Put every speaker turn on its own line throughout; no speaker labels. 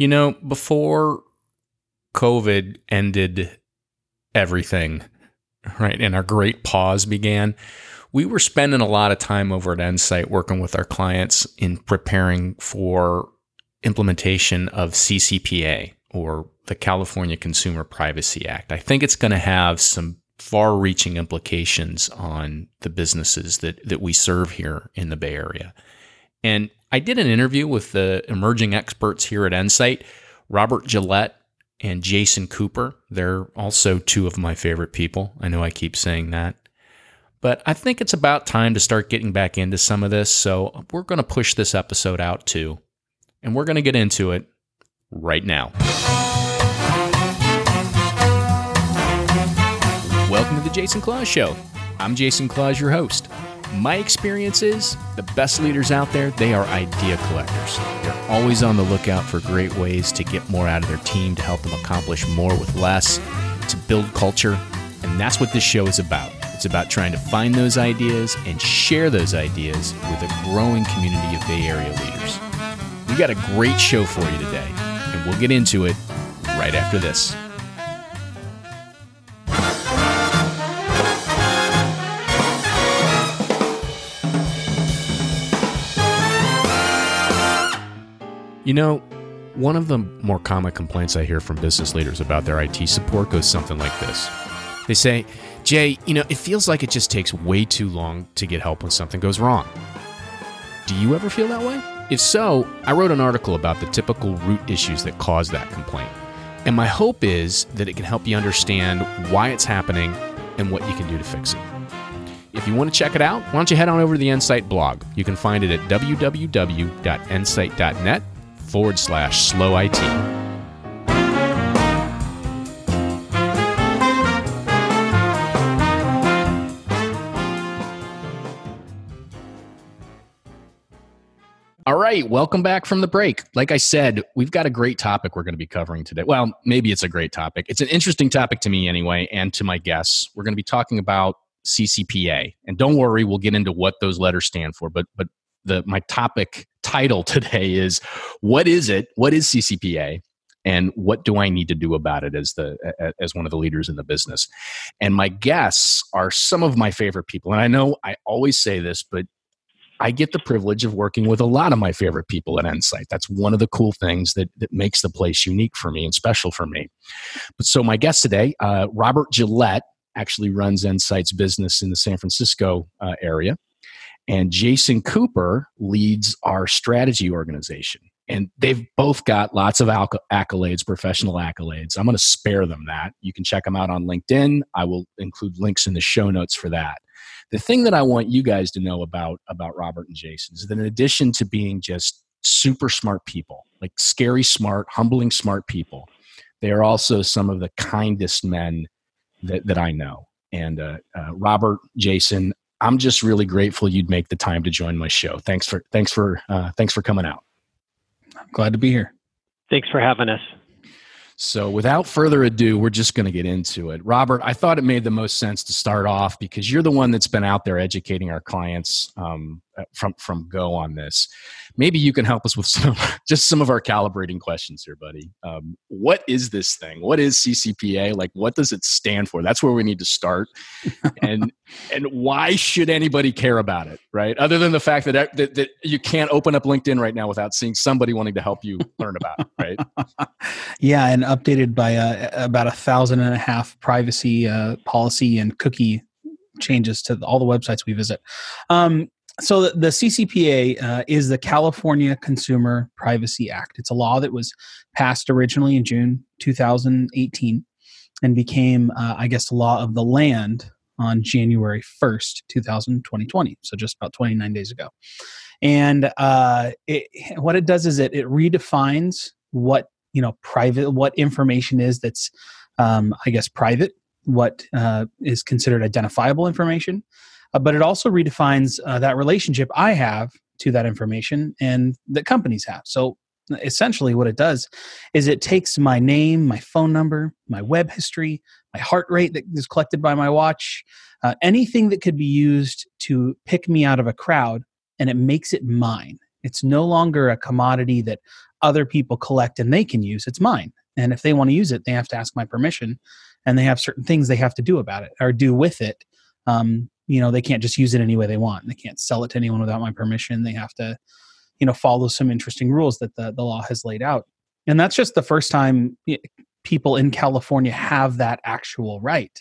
You know, before COVID ended everything, right, and our great pause began, we were spending a lot of time over at Ensight working with our clients in preparing for implementation of CCPA or the California Consumer Privacy Act. I think it's going to have some far reaching implications on the businesses that, that we serve here in the Bay Area. And I did an interview with the emerging experts here at Ensight, Robert Gillette and Jason Cooper. They're also two of my favorite people. I know I keep saying that. But I think it's about time to start getting back into some of this. So we're going to push this episode out too. And we're going to get into it right now. Welcome to the Jason Claus Show. I'm Jason Claus, your host. My experience is the best leaders out there, they are idea collectors. They're always on the lookout for great ways to get more out of their team, to help them accomplish more with less, to build culture. And that's what this show is about. It's about trying to find those ideas and share those ideas with a growing community of Bay Area leaders. We got a great show for you today, and we'll get into it right after this. You know, one of the more common complaints I hear from business leaders about their IT support goes something like this. They say, Jay, you know, it feels like it just takes way too long to get help when something goes wrong. Do you ever feel that way? If so, I wrote an article about the typical root issues that cause that complaint. And my hope is that it can help you understand why it's happening and what you can do to fix it. If you want to check it out, why don't you head on over to the Ensight blog? You can find it at www.ensight.net forward slash slow IT. All right, welcome back from the break. Like I said, we've got a great topic we're going to be covering today. Well, maybe it's a great topic. It's an interesting topic to me anyway, and to my guests. We're going to be talking about CCPA. And don't worry, we'll get into what those letters stand for, but but the my topic title today is what is it? What is CCPA? And what do I need to do about it as the as one of the leaders in the business? And my guests are some of my favorite people. And I know I always say this, but I get the privilege of working with a lot of my favorite people at Ensight. That's one of the cool things that, that makes the place unique for me and special for me. But so my guest today, uh, Robert Gillette, actually runs Ensight's business in the San Francisco uh, area. And Jason Cooper leads our strategy organization. And they've both got lots of accolades, professional accolades. I'm going to spare them that. You can check them out on LinkedIn. I will include links in the show notes for that. The thing that I want you guys to know about about Robert and Jason is that in addition to being just super smart people, like scary smart, humbling smart people, they are also some of the kindest men that, that I know. And uh, uh, Robert, Jason, I'm just really grateful you'd make the time to join my show. Thanks for thanks for uh, thanks for coming out.
I'm glad to be here.
Thanks for having us.
So, without further ado, we're just going to get into it. Robert, I thought it made the most sense to start off because you're the one that's been out there educating our clients um, from from Go on this. Maybe you can help us with some just some of our calibrating questions here, buddy. Um, what is this thing? What is CCPA? Like, what does it stand for? That's where we need to start. and and why should anybody care about it, right? Other than the fact that, that that you can't open up LinkedIn right now without seeing somebody wanting to help you learn about it, right?
yeah, and updated by uh, about a thousand and a half privacy uh, policy and cookie changes to all the websites we visit. Um, so the, the CCPA uh, is the California Consumer Privacy Act. It's a law that was passed originally in June 2018 and became, uh, I guess, law of the land on January 1st, 2020. So just about 29 days ago. And uh, it, what it does is it, it redefines what you know private what information is that's um, I guess private, what uh, is considered identifiable information uh, but it also redefines uh, that relationship I have to that information and that companies have. So essentially, what it does is it takes my name, my phone number, my web history, my heart rate that is collected by my watch, uh, anything that could be used to pick me out of a crowd, and it makes it mine. It's no longer a commodity that other people collect and they can use. It's mine. And if they want to use it, they have to ask my permission and they have certain things they have to do about it or do with it. Um, you know, they can't just use it any way they want. They can't sell it to anyone without my permission. They have to, you know, follow some interesting rules that the, the law has laid out. And that's just the first time eh, people in California have that actual right.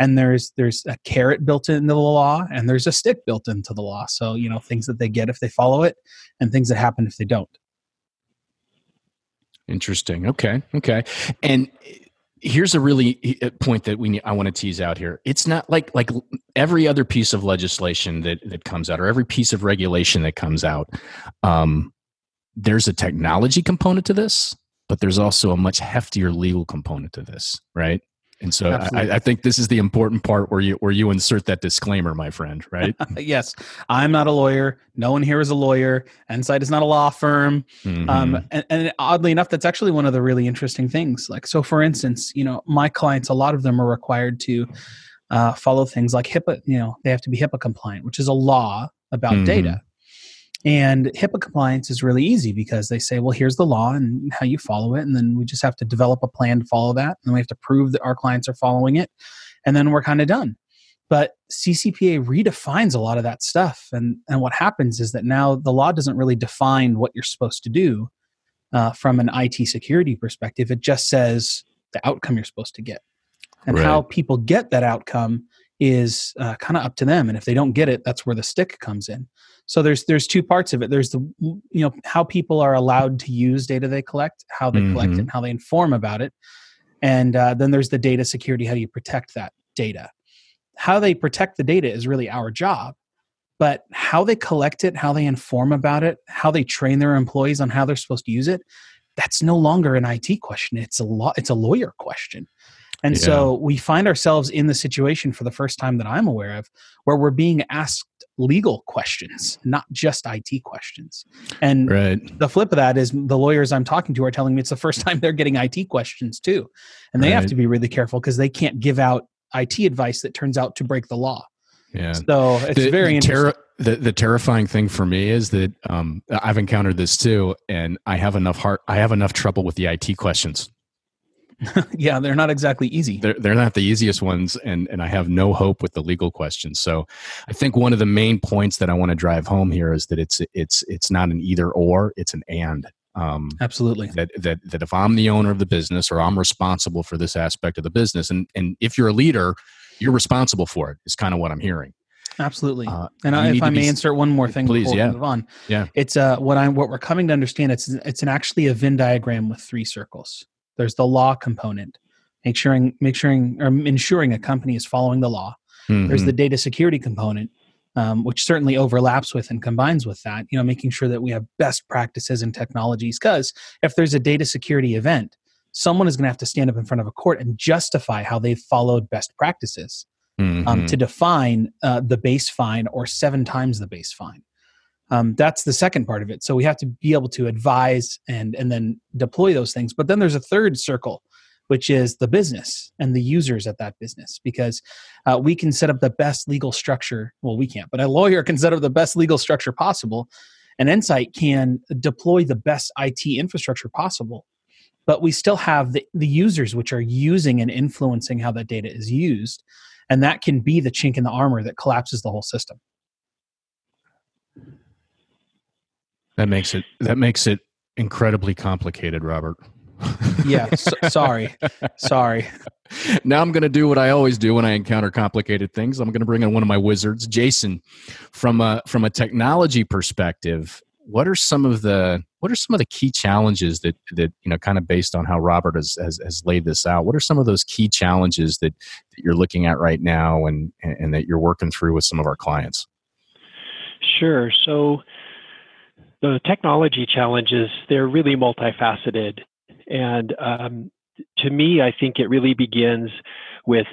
And there's there's a carrot built into the law and there's a stick built into the law. So, you know, things that they get if they follow it and things that happen if they don't.
Interesting. Okay. Okay. And eh, here's a really point that we need, I want to tease out here. It's not like like every other piece of legislation that that comes out or every piece of regulation that comes out. Um, there's a technology component to this, but there's also a much heftier legal component to this, right? And so I, I, think this is the important part where you where you insert that disclaimer, my friend, right?
yes, I'm not a lawyer. No one here is a lawyer. Ensight is not a law firm. Mm-hmm. Um, and, and, oddly enough, that's actually one of the really interesting things. Like, so for instance, you know, my clients, a lot of them are required to uh, follow things like HIPAA. You know, they have to be HIPAA compliant, which is a law about mm-hmm. data. And HIPAA compliance is really easy because they say, well, here's the law and how you follow it. And then we just have to develop a plan to follow that. And we have to prove that our clients are following it. And then we're kind of done. But CCPA redefines a lot of that stuff. And, and what happens is that now the law doesn't really define what you're supposed to do uh, from an IT security perspective. It just says the outcome you're supposed to get. And right. how people get that outcome is uh, kind of up to them. And if they don't get it, that's where the stick comes in. So there's there's two parts of it. There's the you know how people are allowed to use data they collect, how they mm-hmm. collect it, mm-hmm. and how they inform about it, and uh, then there's the data security. How do you protect that data? How they protect the data is really our job, but how they collect it, how they inform about it, how they train their employees on how they're supposed to use it, that's no longer an IT question. It's a law. It's a lawyer question. And yeah. so we find ourselves in the situation for the first time that I'm aware of where we're being asked legal questions, not just IT questions. And right. the flip of that is the lawyers I'm talking to are telling me it's the first time they're getting IT questions too. And they right. have to be really careful because they can't give out IT advice that turns out to break the law.
Yeah.
So it's the, very
the, the, the terrifying thing for me is that um, I've encountered this too, and I have enough heart. I have enough trouble with the IT questions.
yeah, they're not exactly easy.
They're, they're not the easiest ones, and, and I have no hope with the legal questions. So, I think one of the main points that I want to drive home here is that it's it's it's not an either or; it's an and.
Um, Absolutely.
That that that if I'm the owner of the business or I'm responsible for this aspect of the business, and and if you're a leader, you're responsible for it. Is kind of what I'm hearing.
Absolutely. Uh, and I, if I may be, insert one more thing
please, yeah.
move on.
Yeah.
It's uh what I'm what we're coming to understand. It's it's an actually a Venn diagram with three circles. There's the law component, sure make sure or ensuring a company is following the law. Mm-hmm. There's the data security component, um, which certainly overlaps with and combines with that. You know, making sure that we have best practices and technologies. Because if there's a data security event, someone is going to have to stand up in front of a court and justify how they've followed best practices mm-hmm. um, to define uh, the base fine or seven times the base fine. Um, that's the second part of it. So we have to be able to advise and and then deploy those things. But then there's a third circle, which is the business and the users at that business, because uh, we can set up the best legal structure. Well, we can't, but a lawyer can set up the best legal structure possible. And Ensight can deploy the best IT infrastructure possible. But we still have the, the users which are using and influencing how that data is used. And that can be the chink in the armor that collapses the whole system.
That makes it that makes it incredibly complicated, Robert.
yeah, so, sorry. Sorry.
Now I'm going to do what I always do when I encounter complicated things. I'm going to bring in one of my wizards, Jason, from a from a technology perspective. What are some of the what are some of the key challenges that that you know kind of based on how Robert has has, has laid this out? What are some of those key challenges that, that you're looking at right now and and that you're working through with some of our clients?
Sure. So the technology challenges they're really multifaceted. And um, to me i think it really begins with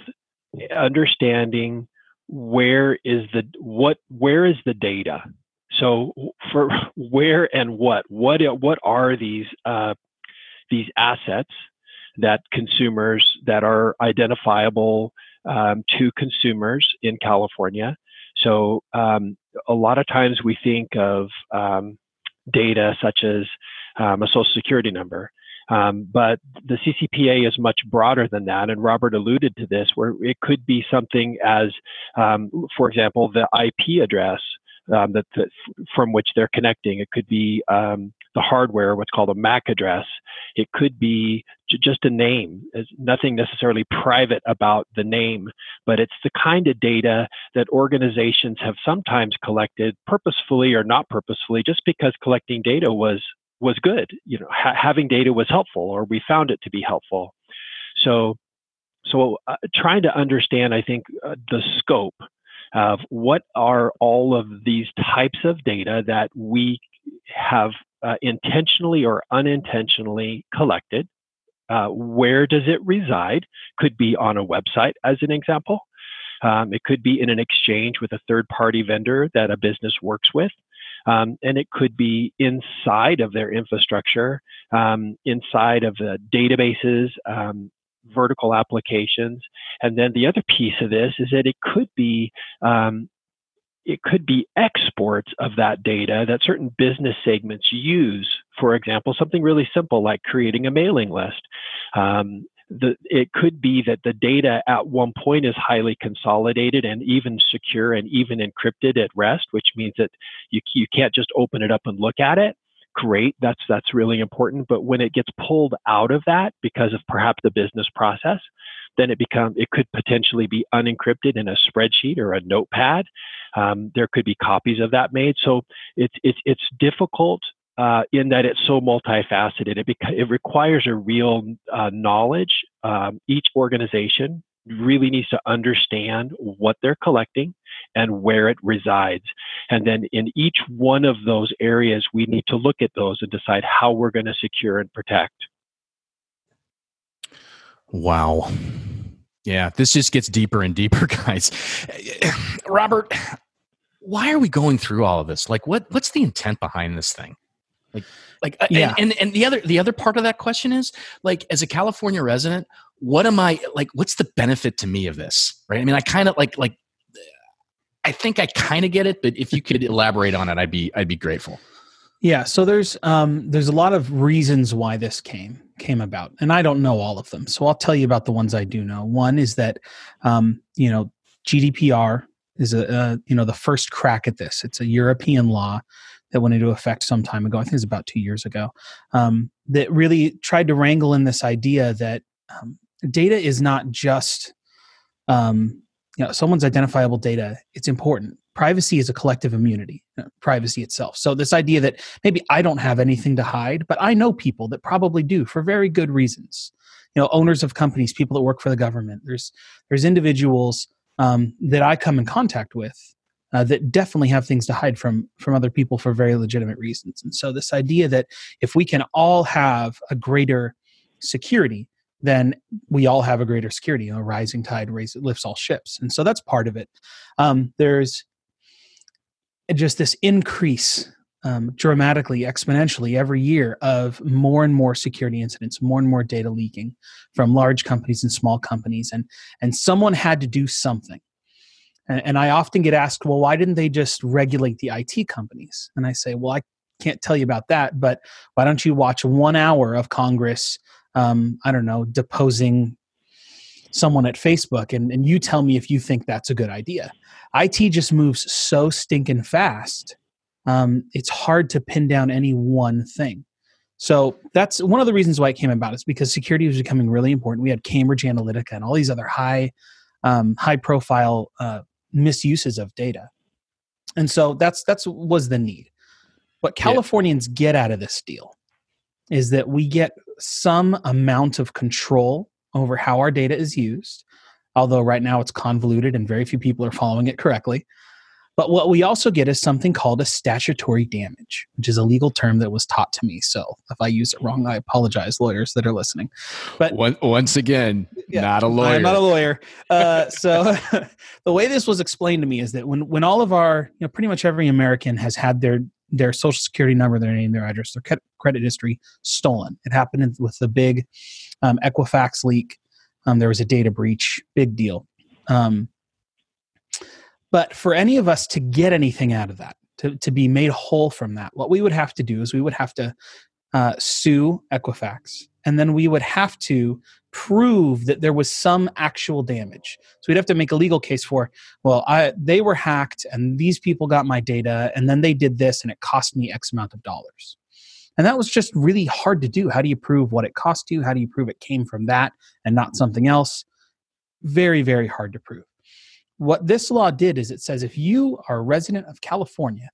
understanding where is the what where is the data? So for where and what? What what are these uh, these assets that consumers that are identifiable um, to consumers in California. So um, a lot of times we think of um, data such as um, a social security number. Um, but the CCPA is much broader than that, and Robert alluded to this, where it could be something as, um, for example, the IP address um, that, that, from which they're connecting. It could be um, the hardware, what's called a MAC address. It could be just a name. There's nothing necessarily private about the name, but it's the kind of data that organizations have sometimes collected purposefully or not purposefully, just because collecting data was was good. You know, ha- having data was helpful, or we found it to be helpful. So, so uh, trying to understand, I think, uh, the scope of what are all of these types of data that we have uh, intentionally or unintentionally collected. Uh, where does it reside? Could be on a website, as an example. Um, it could be in an exchange with a third party vendor that a business works with. Um, and it could be inside of their infrastructure, um, inside of the databases, um, vertical applications. And then the other piece of this is that it could be um, it could be exports of that data that certain business segments use. For example, something really simple like creating a mailing list. Um, the, it could be that the data at one point is highly consolidated and even secure and even encrypted at rest, which means that you, you can't just open it up and look at it. Great, that's that's really important. But when it gets pulled out of that because of perhaps the business process, then it become it could potentially be unencrypted in a spreadsheet or a notepad. Um, there could be copies of that made. So it's it's it's difficult uh, in that it's so multifaceted. It, beca- it requires a real uh, knowledge. Um, each organization really needs to understand what they're collecting and where it resides. And then in each one of those areas, we need to look at those and decide how we're going to secure and protect.
Wow. Yeah, this just gets deeper and deeper, guys. Robert, why are we going through all of this? Like what what's the intent behind this thing? Like like uh, yeah. and, and and the other the other part of that question is like as a California resident, what am I like what's the benefit to me of this? Right? I mean, I kind of like like I think I kind of get it, but if you could elaborate on it, I'd be I'd be grateful.
Yeah, so there's um, there's a lot of reasons why this came came about, and I don't know all of them. So I'll tell you about the ones I do know. One is that um, you know GDPR is a uh, you know the first crack at this. It's a European law that went into effect some time ago. I think it was about two years ago. Um, that really tried to wrangle in this idea that um, data is not just um, you know someone's identifiable data. It's important privacy is a collective immunity uh, privacy itself so this idea that maybe i don't have anything to hide but i know people that probably do for very good reasons you know owners of companies people that work for the government there's there's individuals um, that i come in contact with uh, that definitely have things to hide from from other people for very legitimate reasons and so this idea that if we can all have a greater security then we all have a greater security. You know, a rising tide raises, lifts all ships, and so that's part of it. Um, there's just this increase um, dramatically, exponentially every year of more and more security incidents, more and more data leaking from large companies and small companies, and and someone had to do something. And, and I often get asked, well, why didn't they just regulate the IT companies? And I say, well, I can't tell you about that, but why don't you watch one hour of Congress? Um, I don't know, deposing someone at Facebook, and, and you tell me if you think that's a good idea. IT just moves so stinking fast. Um, it's hard to pin down any one thing. So that's one of the reasons why it came about. Is because security was becoming really important. We had Cambridge Analytica and all these other high, um, high profile uh, misuses of data, and so that's that's was the need. What Californians yeah. get out of this deal is that we get some amount of control over how our data is used although right now it's convoluted and very few people are following it correctly. But what we also get is something called a statutory damage, which is a legal term that was taught to me. So if I use it wrong, I apologize, lawyers that are listening.
But once again, yeah, not a lawyer.
I'm not a lawyer. Uh, so the way this was explained to me is that when when all of our, you know, pretty much every American has had their their social security number, their name, their address, their credit history stolen. It happened with the big um, Equifax leak um, there was a data breach, big deal. Um, but for any of us to get anything out of that, to, to be made whole from that, what we would have to do is we would have to uh, sue Equifax, and then we would have to prove that there was some actual damage. So we'd have to make a legal case for, well, I, they were hacked, and these people got my data, and then they did this, and it cost me X amount of dollars. And that was just really hard to do. How do you prove what it cost you? How do you prove it came from that and not something else? Very, very hard to prove. What this law did is it says if you are a resident of California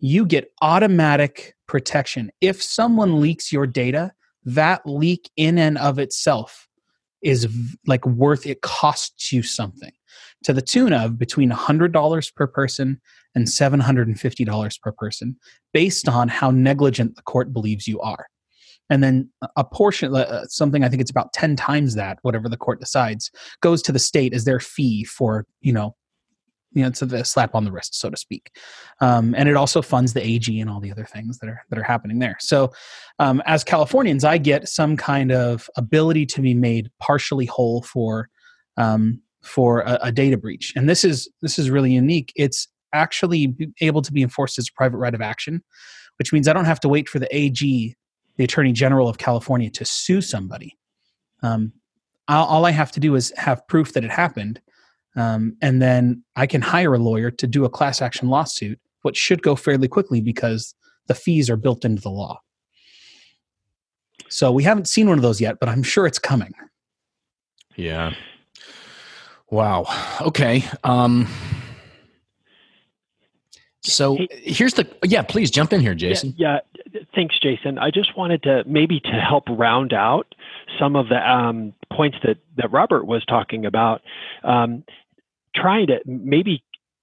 you get automatic protection. If someone leaks your data, that leak in and of itself is like worth it costs you something to the tune of between $100 per person and $750 per person based on how negligent the court believes you are and then a portion uh, something i think it's about 10 times that whatever the court decides goes to the state as their fee for you know you know, it's a slap on the wrist, so to speak. Um, and it also funds the AG and all the other things that are that are happening there. So, um, as Californians, I get some kind of ability to be made partially whole for um, for a, a data breach, and this is this is really unique. It's actually able to be enforced as a private right of action, which means I don't have to wait for the AG, the Attorney General of California, to sue somebody. Um, all I have to do is have proof that it happened um, and then I can hire a lawyer to do a class action lawsuit, which should go fairly quickly because the fees are built into the law. So we haven't seen one of those yet, but I'm sure it's coming.
Yeah. Wow. Okay. Um, so hey, here's the yeah. Please jump in here, Jason.
Yeah, yeah, Thanks, Jason. I just wanted to maybe to help round out some of the um, points that that Robert was talking about. Um, trying to maybe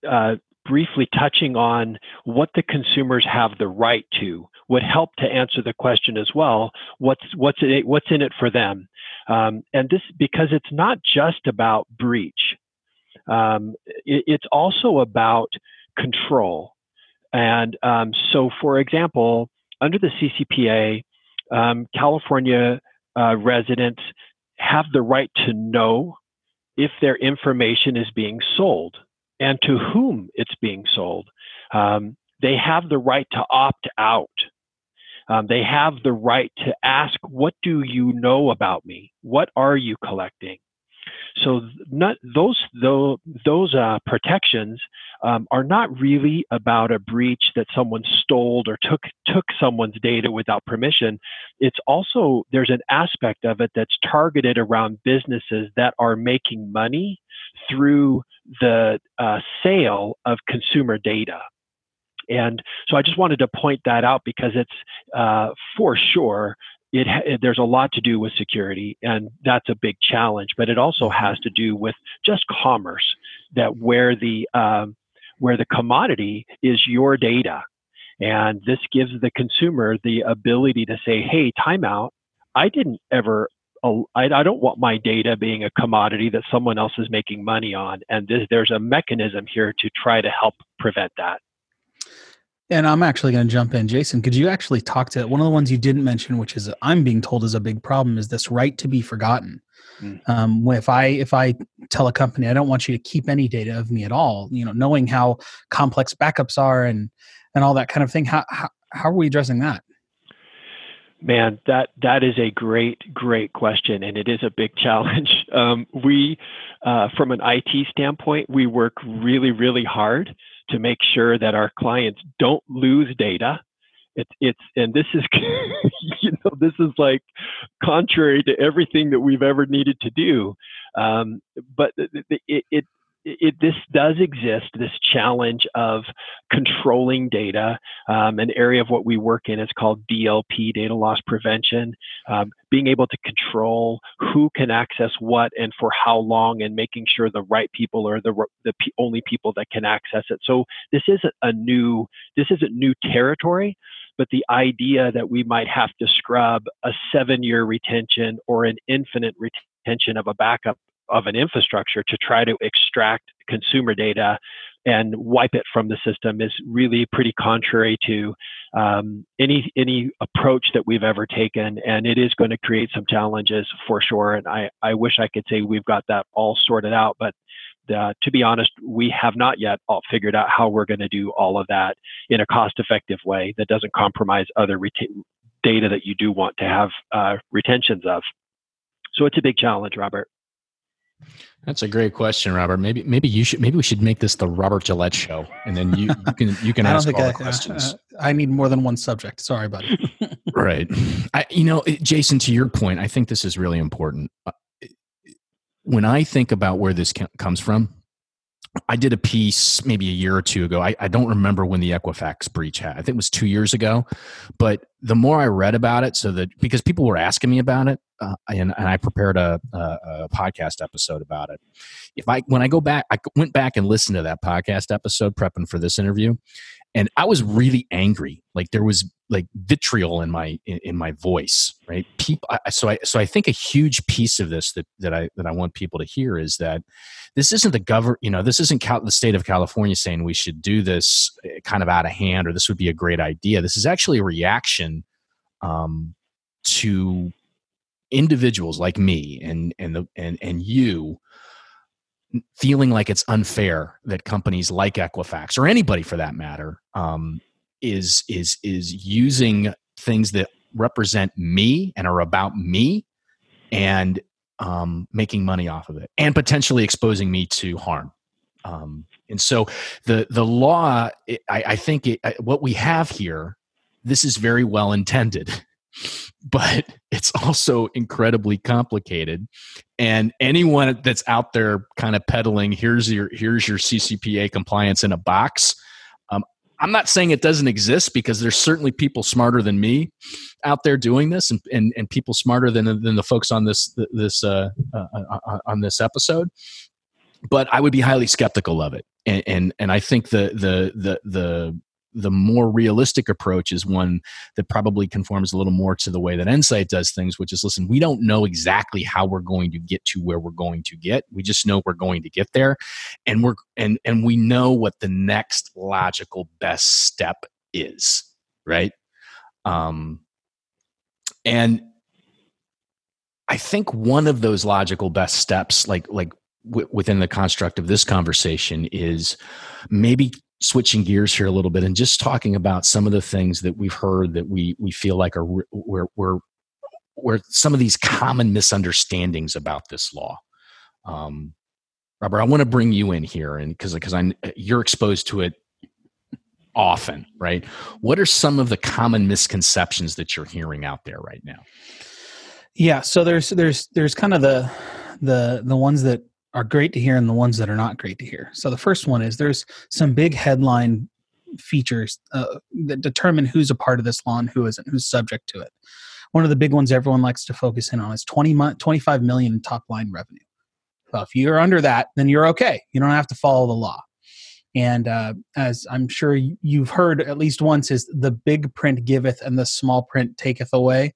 uh, briefly touching on what the consumers have the right to would help to answer the question as well. What's what's it, what's in it for them? Um, and this because it's not just about breach. Um, it, it's also about control. And um, so, for example, under the CCPA, um, California uh, residents have the right to know if their information is being sold and to whom it's being sold. Um, they have the right to opt out. Um, they have the right to ask, What do you know about me? What are you collecting? So not, those those, those uh, protections um, are not really about a breach that someone stole or took took someone's data without permission. It's also there's an aspect of it that's targeted around businesses that are making money through the uh, sale of consumer data. And so I just wanted to point that out because it's uh, for sure it, it, there's a lot to do with security, and that's a big challenge. But it also has to do with just commerce, that where the um, where the commodity is your data, and this gives the consumer the ability to say, "Hey, timeout! I didn't ever." I, I don't want my data being a commodity that someone else is making money on, and this, there's a mechanism here to try to help prevent that.
And I'm actually going to jump in. Jason, could you actually talk to one of the ones you didn't mention, which is I'm being told is a big problem, is this right to be forgotten. Mm. Um, if I if I tell a company I don't want you to keep any data of me at all, you know, knowing how complex backups are and and all that kind of thing, how how, how are we addressing that?
Man, that that is a great great question, and it is a big challenge. Um, we, uh, from an IT standpoint, we work really really hard to make sure that our clients don't lose data. It's it's and this is you know this is like contrary to everything that we've ever needed to do, um, but it, it it, this does exist, this challenge of controlling data. Um, an area of what we work in is called DLP, data loss prevention, um, being able to control who can access what and for how long, and making sure the right people are the, the only people that can access it. So this isn't a new, this isn't new territory, but the idea that we might have to scrub a seven year retention or an infinite retention of a backup of an infrastructure to try to extract consumer data and wipe it from the system is really pretty contrary to um, any any approach that we've ever taken, and it is going to create some challenges for sure. And I I wish I could say we've got that all sorted out, but uh, to be honest, we have not yet figured out how we're going to do all of that in a cost-effective way that doesn't compromise other reta- data that you do want to have uh, retentions of. So it's a big challenge, Robert.
That's a great question, Robert. Maybe maybe you should maybe we should make this the Robert Gillette show, and then you, you can you can ask all I, the questions. Uh,
I need more than one subject. Sorry, buddy.
right. I you know, Jason, to your point, I think this is really important. Uh, when I think about where this comes from, I did a piece maybe a year or two ago. I, I, don't remember when the Equifax breach had. I think it was two years ago. But the more I read about it, so that because people were asking me about it, uh, and, and, I prepared a, a, a, podcast episode about it. If I when I go back, I went back and listened to that podcast episode prepping for this interview, and I was really angry. Like there was like vitriol in my in, in my voice, right? People. I, so I so I think a huge piece of this that that I that I want people to hear is that this isn't the government. You know, this isn't Cal- the state of California saying we should do this eh, kind of out of hand or this would be a great idea. This is actually a reaction um, to individuals like me and and the and and you feeling like it's unfair that companies like Equifax or anybody for that matter um, is is is using things that represent me and are about me and um, making money off of it and potentially exposing me to harm. Um, and so the the law, I, I think it, what we have here, this is very well intended. but it's also incredibly complicated. And anyone that's out there kind of peddling here's your here's your ccpa compliance in a box um, i'm not saying it doesn't exist because there's certainly people smarter than me out there doing this and, and, and people smarter than, than the folks on this this uh, uh, uh, uh on this episode. But i would be highly skeptical of it. And and, and i think the the the the the more realistic approach is one that probably conforms a little more to the way that Ensight does things, which is listen, we don't know exactly how we're going to get to where we're going to get. We just know we're going to get there. And we're and and we know what the next logical best step is, right? Um and I think one of those logical best steps, like like w- within the construct of this conversation, is maybe switching gears here a little bit and just talking about some of the things that we've heard that we we feel like are where where some of these common misunderstandings about this law. Um, Robert, I want to bring you in here, and because because I you're exposed to it often, right? What are some of the common misconceptions that you're hearing out there right now?
Yeah, so there's there's there's kind of the the the ones that are great to hear and the ones that are not great to hear. So the first one is there's some big headline features uh, that determine who's a part of this law and who isn't, who's subject to it. One of the big ones everyone likes to focus in on is 20 25 million in top line revenue. So if you're under that, then you're okay. You don't have to follow the law. And uh, as I'm sure you've heard at least once, is the big print giveth and the small print taketh away.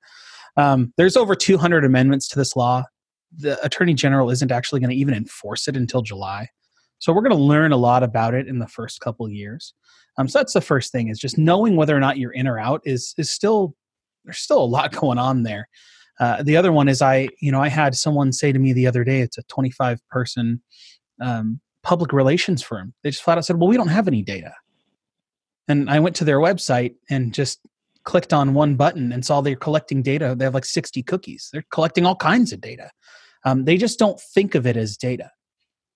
Um, there's over 200 amendments to this law the attorney general isn't actually going to even enforce it until July. So we're going to learn a lot about it in the first couple years. Um, so that's the first thing is just knowing whether or not you're in or out is is still there's still a lot going on there. Uh, the other one is I you know I had someone say to me the other day it's a 25 person um, public relations firm. They just flat out said, well we don't have any data. And I went to their website and just clicked on one button and saw they're collecting data. They have like 60 cookies. They're collecting all kinds of data. Um, they just don't think of it as data.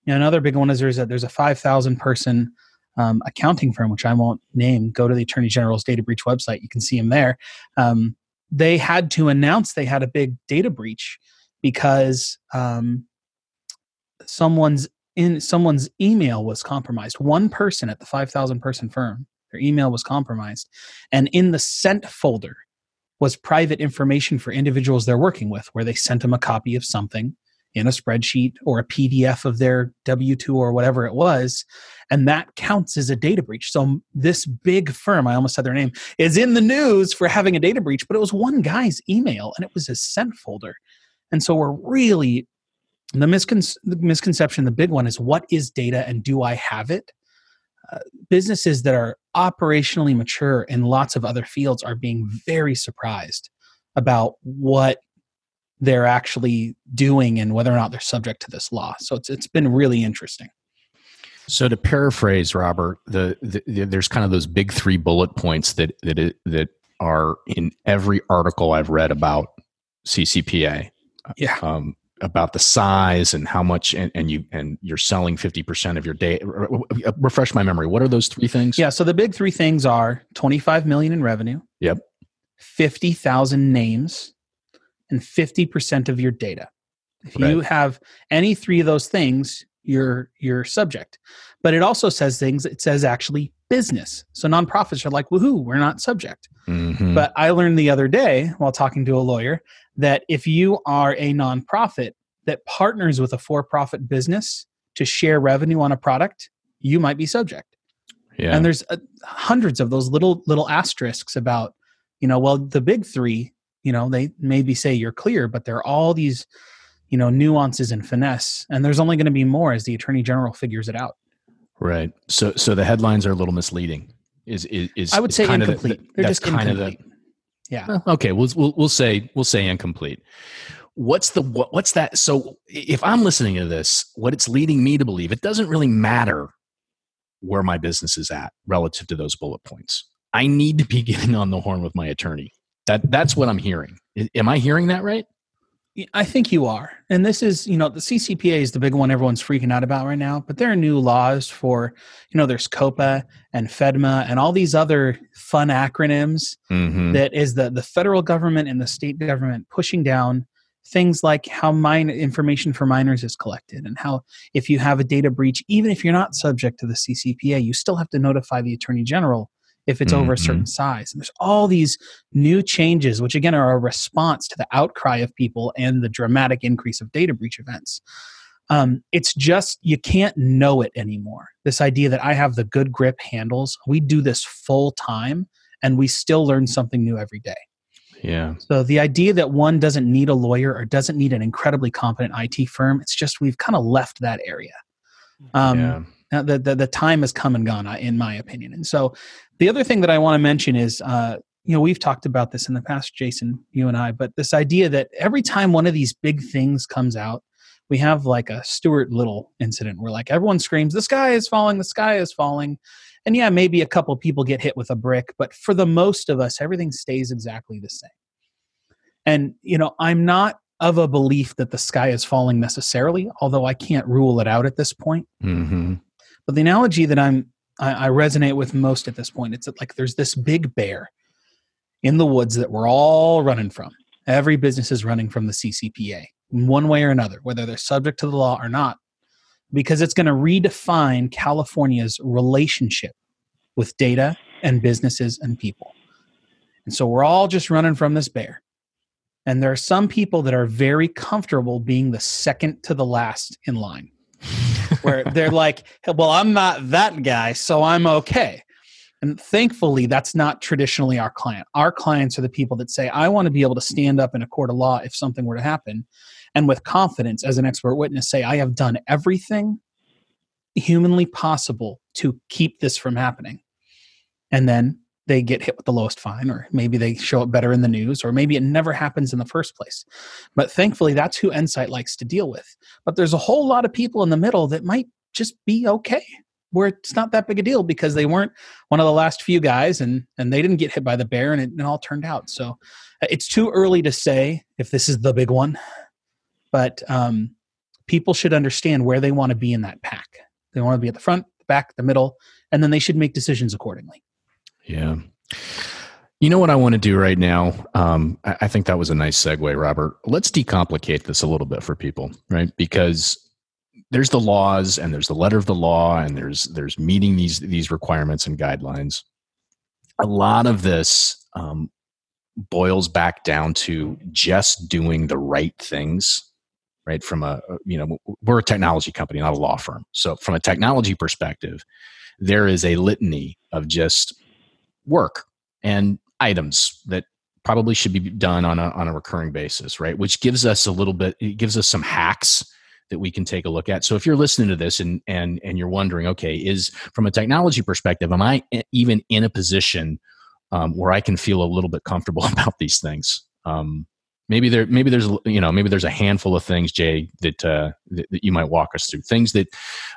You know, another big one is there's a there's a 5,000 person um, accounting firm, which I won't name. Go to the Attorney General's data breach website. You can see them there. Um, they had to announce they had a big data breach because um, someone's in someone's email was compromised. One person at the 5,000 person firm, their email was compromised, and in the sent folder was private information for individuals they're working with, where they sent them a copy of something in a spreadsheet or a PDF of their W 2 or whatever it was. And that counts as a data breach. So, this big firm, I almost said their name, is in the news for having a data breach, but it was one guy's email and it was his sent folder. And so, we're really the, miscon- the misconception, the big one is what is data and do I have it? Businesses that are operationally mature in lots of other fields are being very surprised about what they're actually doing and whether or not they're subject to this law. So it's it's been really interesting.
So to paraphrase Robert, the, the, the, there's kind of those big three bullet points that that it, that are in every article I've read about CCPA.
Yeah.
Um, about the size and how much and, and you and you're selling 50% of your day uh, refresh my memory. What are those three things?
Yeah so the big three things are 25 million in revenue.
Yep.
50,000 names and 50% of your data. If
Right.
you have any three of those things you're you're subject. But it also says things it says actually business. So nonprofits are like woohoo we're not subject
Mhm.
But I learned the other day while talking to a lawyer that if you are a nonprofit that partners with a for profit business to share revenue on a product, you might be subject.
yeah
And there's uh, hundreds of those little little asterisks about, you know, well, the big three, you know, they maybe say you're clear, but there are all these, you know, nuances and finesse. And there's only going to be more as the attorney general figures it out.
right so so the headlines are a little misleading is is, is
I would
is
say
kind of the-
incomplete.
the-
They're just
kind of the
incomplete. yeah.
Well, okay, we'll, we'll we'll say we'll say incomplete. What's the what, what's that? So if I'm listening to this, what it's leading me to believe, it doesn't really matter where my business is at relative to those bullet points. I need to be getting on the horn with my attorney. That that's what I'm hearing. Am I hearing that right?
I think you are. And this is, you know, the CCPA is the big one everyone's freaking out about right now, but there are new laws for, you know, there's COPPA and FEDMA and all these other fun acronyms
Mm-hmm.
that is the the federal government and the state government pushing down things like how mine information for minors is collected and how if you have a data breach even if you're not subject to the CCPA you still have to notify the attorney general if it's over a certain size and there's all these new changes which again are a response to the outcry of people and the dramatic increase of data breach events um, it's just you can't know it anymore this idea that i have the good grip handles we do this full time and we still learn something new every day
Yeah.
so the idea that one doesn't need a lawyer or doesn't need an incredibly competent IT firm, it's just we've kind of left that area. Um,
yeah.
now the, the the time has come and gone, uh, in my opinion. And so the other thing that I want to mention is, uh, you know, we've talked about this in the past, Jason, you and I, but this idea that every time one of these big things comes out, we have like a Stuart Little incident where like everyone screams, "The sky is falling! The sky is falling!" And yeah, maybe a couple people get hit with a brick, but for the most of us, everything stays exactly the same. And you know, I'm not of a belief that the sky is falling necessarily, although I can't rule it out at this point.
Mm-hmm.
But the analogy that I'm I, I resonate with most at this point, it's like there's this big bear in the woods that we're all running from. Every business is running from the CCPA in one way or another, whether they're subject to the law or not, because it's going to redefine California's relationship with data and businesses and people. And so we're all just running from this bear. And there are some people that are very comfortable being the second to the last in line where they're like, well, I'm not that guy, so I'm okay. And thankfully, that's not traditionally our client. Our clients are the people that say, I want to be able to stand up in a court of law if something were to happen. And with confidence, as an expert witness, say, I have done everything humanly possible to keep this from happening. And then they get hit with the lowest fine, or maybe they show up better in the news, or maybe it never happens in the first place. But thankfully, that's who Ensight likes to deal with. But there's a whole lot of people in the middle that might just be okay, where it's not that big a deal because they weren't one of the last few guys and, and they didn't get hit by the bear and it, it all turned out. So uh, it's too early to say if this is the big one, but um, people should understand where they want to be in that pack. They want to be at the front, the back, the middle, and then they should make decisions accordingly.
Yeah. You know what I want to do right now? Um, I, I think that was a nice segue, Robert. Let's decomplicate this a little bit for people, right? Because there's the laws and there's the letter of the law and there's there's meeting these these requirements and guidelines. A lot of this um, boils back down to just doing the right things, right? From a you know we're a technology company, not a law firm. So from a technology perspective, there is a litany of just work and items that probably should be done on a, on a recurring basis right? Which gives us a little bit it gives us some hacks that we can take a look at. So if you're listening to this and and and you're wondering okay is from a technology perspective am I even in a position um, where i can feel a little bit comfortable about these things? Um, maybe there maybe there's you know maybe there's a handful of things jay that uh, that, that you might walk us through. Things that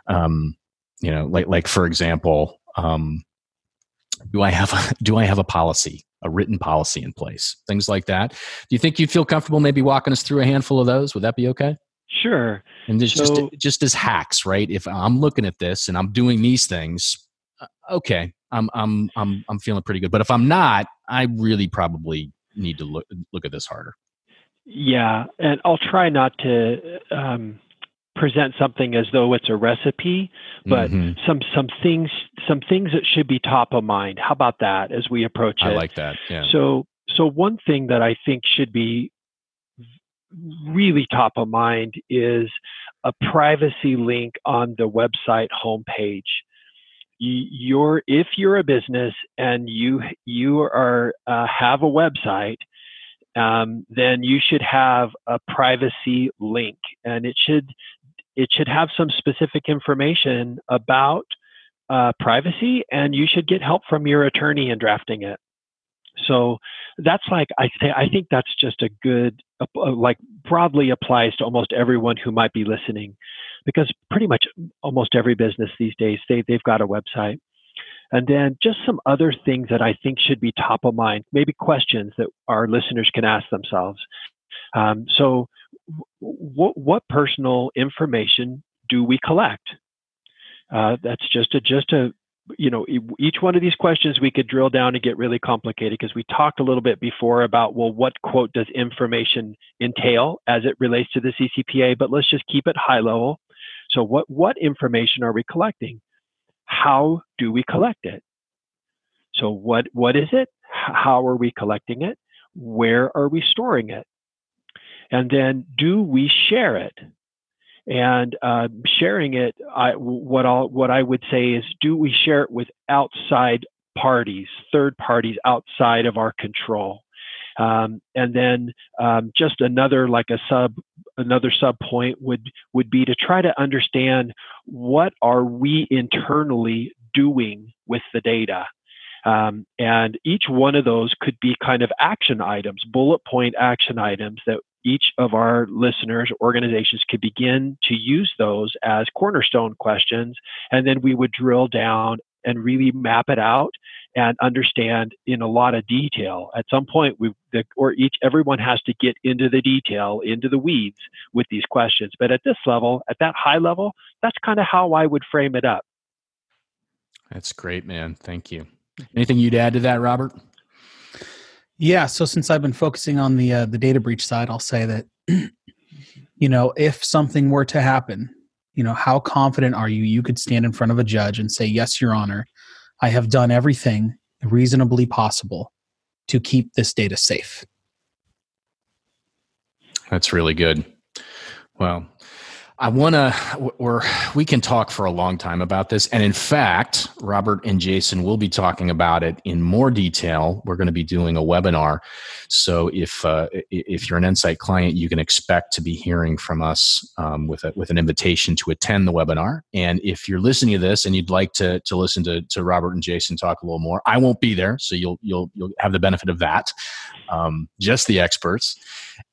um, you know, like like for example, um, do I have a, do I have a policy, a written policy in place, things like that. Do you think you'd feel comfortable maybe walking us through a handful of those? Would that be okay?
Sure.
And so, just just as hacks, right? If I'm looking at this and I'm doing these things, uh, okay, I'm I'm I'm I'm feeling pretty good. But if I'm not, I really probably need to look look at this harder.
Yeah, and I'll try not to um, present something as though it's a recipe, but mm-hmm. some some things some things that should be top of mind. How about that as we approach it? I
like that. Yeah.
So so one thing that I think should be really top of mind is a privacy link on the website homepage. You're if you're a business and you you are uh, have a website, um, then you should have a privacy link, and it should it should have some specific information about uh, privacy, and you should get help from your attorney in drafting it. So that's like I th- I think that's just a good uh, like broadly applies to almost everyone who might be listening, because pretty much almost every business these days they they've got a website. And then just some other things that I think should be top of mind, maybe questions that our listeners can ask themselves. Um, so, w- what personal information do we collect? Uh, that's just a just a you know, each one of these questions we could drill down and get really complicated because we talked a little bit before about, well, what quote does information entail as it relates to the CCPA, but let's just keep it high level. So what, what information are we collecting? How do we collect it? So what, what is it? How are we collecting it? Where are we storing it? And then do we share it? and uh, sharing it I, what i what I would say is do we share it with outside parties third parties outside of our control um, and then um, just another like a sub another sub point would would be to try to understand what are we internally doing with the data um, and each one of those could be kind of action items, bullet point action items that each of our listeners, organizations could begin to use those as cornerstone questions. And then we would drill down and really map it out and understand in a lot of detail. At some point, we or each everyone has to get into the detail, into the weeds with these questions. But at this level, at that high level, that's kind of how I would frame it up.
That's great, man. Thank you. Anything you'd add to that, Robert?
Yeah. So since I've been focusing on the uh, the data breach side, I'll say that you know if something were to happen, you know how confident are you you could stand in front of a judge and say, "Yes, Your Honor, I have done everything reasonably possible to keep this data safe."
That's really good. Well, I want to, or we can talk for a long time about this. And in fact, Robert and Jason will be talking about it in more detail. We're going to be doing a webinar. So if, uh, if you're an Ensight client, you can expect to be hearing from us um, with, a, with an invitation to attend the webinar. And if you're listening to this and you'd like to, to listen to, to Robert and Jason talk a little more, I won't be there. So you'll, you'll, you'll have the benefit of that. Um, just the experts.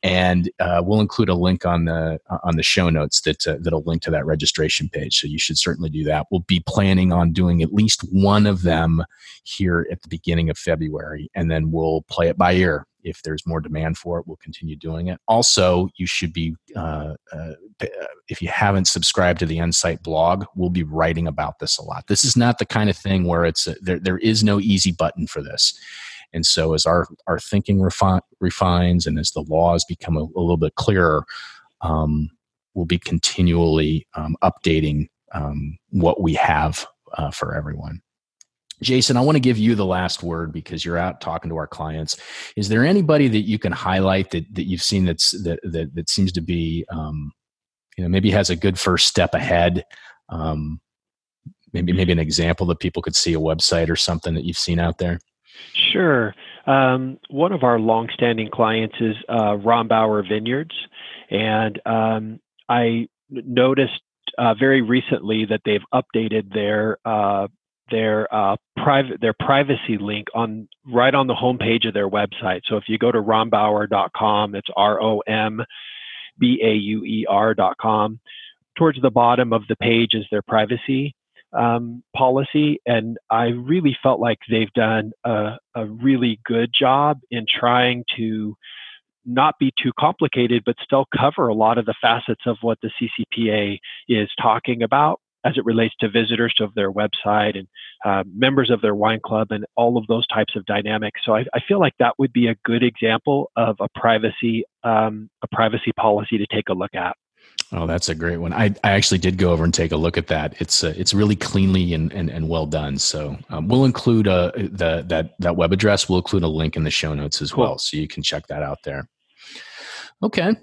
And uh, we'll include a link on the, on the show notes that that uh, that'll link to that registration page. So you should certainly do that. We'll be planning on doing at least one of them here at the beginning of February, and then we'll play it by ear. If there's more demand for it, we'll continue doing it. Also, you should be, uh, uh, if you haven't subscribed to the Ensight blog, we'll be writing about this a lot. This is not the kind of thing where it's a, there. There is no easy button for this. And so, as our our thinking refi- refines and as the laws become a, a little bit clearer, um, we'll be continually um, updating um, what we have uh, for everyone. Jason, I want to give you the last word because you're out talking to our clients. Is there anybody that you can highlight that, that you've seen that's that that, that seems to be um, you know maybe has a good first step ahead? Um, maybe maybe an example that people could see a website or something that you've seen out there.
Sure. Um, one of our longstanding clients is uh, Rombauer Vineyards, and um, I noticed uh, very recently that they've updated their uh, their uh, private their privacy link on right on the homepage of their website. So if you go to rombauer.com, it's R O M B A U E R.com. Towards the bottom of the page is their privacy um, policy, and I really felt like they've done a, a really good job in trying to not be too complicated, but still cover a lot of the facets of what the CCPA is talking about as it relates to visitors of their website and uh, members of their wine club and all of those types of dynamics. So I, I feel like that would be a good example of a privacy um, a privacy policy to take a look at.
Oh, that's a great one. I, I actually did go over and take a look at that. It's uh, it's really cleanly and, and, and well done. So um, we'll include uh, the that that web address. We'll include a link in the show notes as cool. well, so you can check that out there. Okay.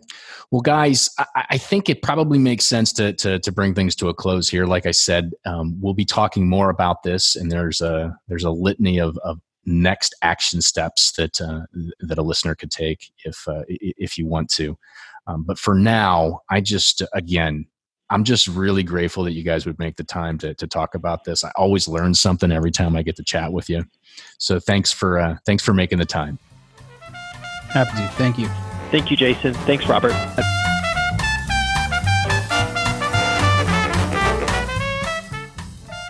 Well, guys, I, I, think it probably makes sense to, to, to bring things to a close here. Like I said, um, we'll be talking more about this, and there's a there's a litany of, of next action steps that uh, that a listener could take if uh, if you want to. Um, but for now, I just again, I'm just really grateful that you guys would make the time to to talk about this. I always learn something every time I get to chat with you. So thanks for uh, thanks for making the time.
Happy to. Thank you.
Thank you, Jason. Thanks, Robert.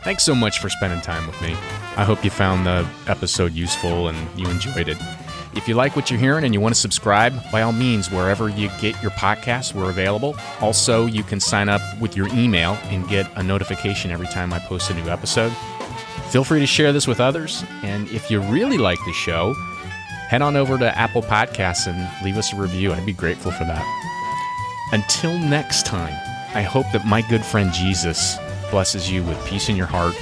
Thanks so much for spending time with me. I hope you found the episode useful and you enjoyed it. If you like what you're hearing and you want to subscribe, by all means, wherever you get your podcasts, we're available. Also, you can sign up with your email and get a notification every time I post a new episode. Feel free to share this with others. And if you really like the show, head on over to Apple Podcasts and leave us a review. I'd be grateful for that. Until next time, I hope that my good friend Jesus blesses you with peace in your heart,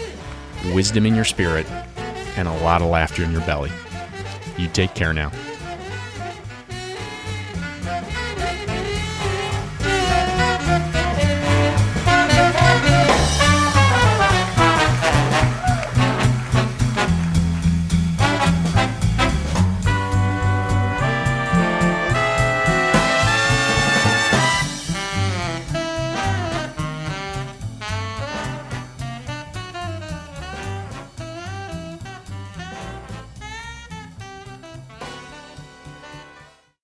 wisdom in your spirit, and a lot of laughter in your belly. You take care now.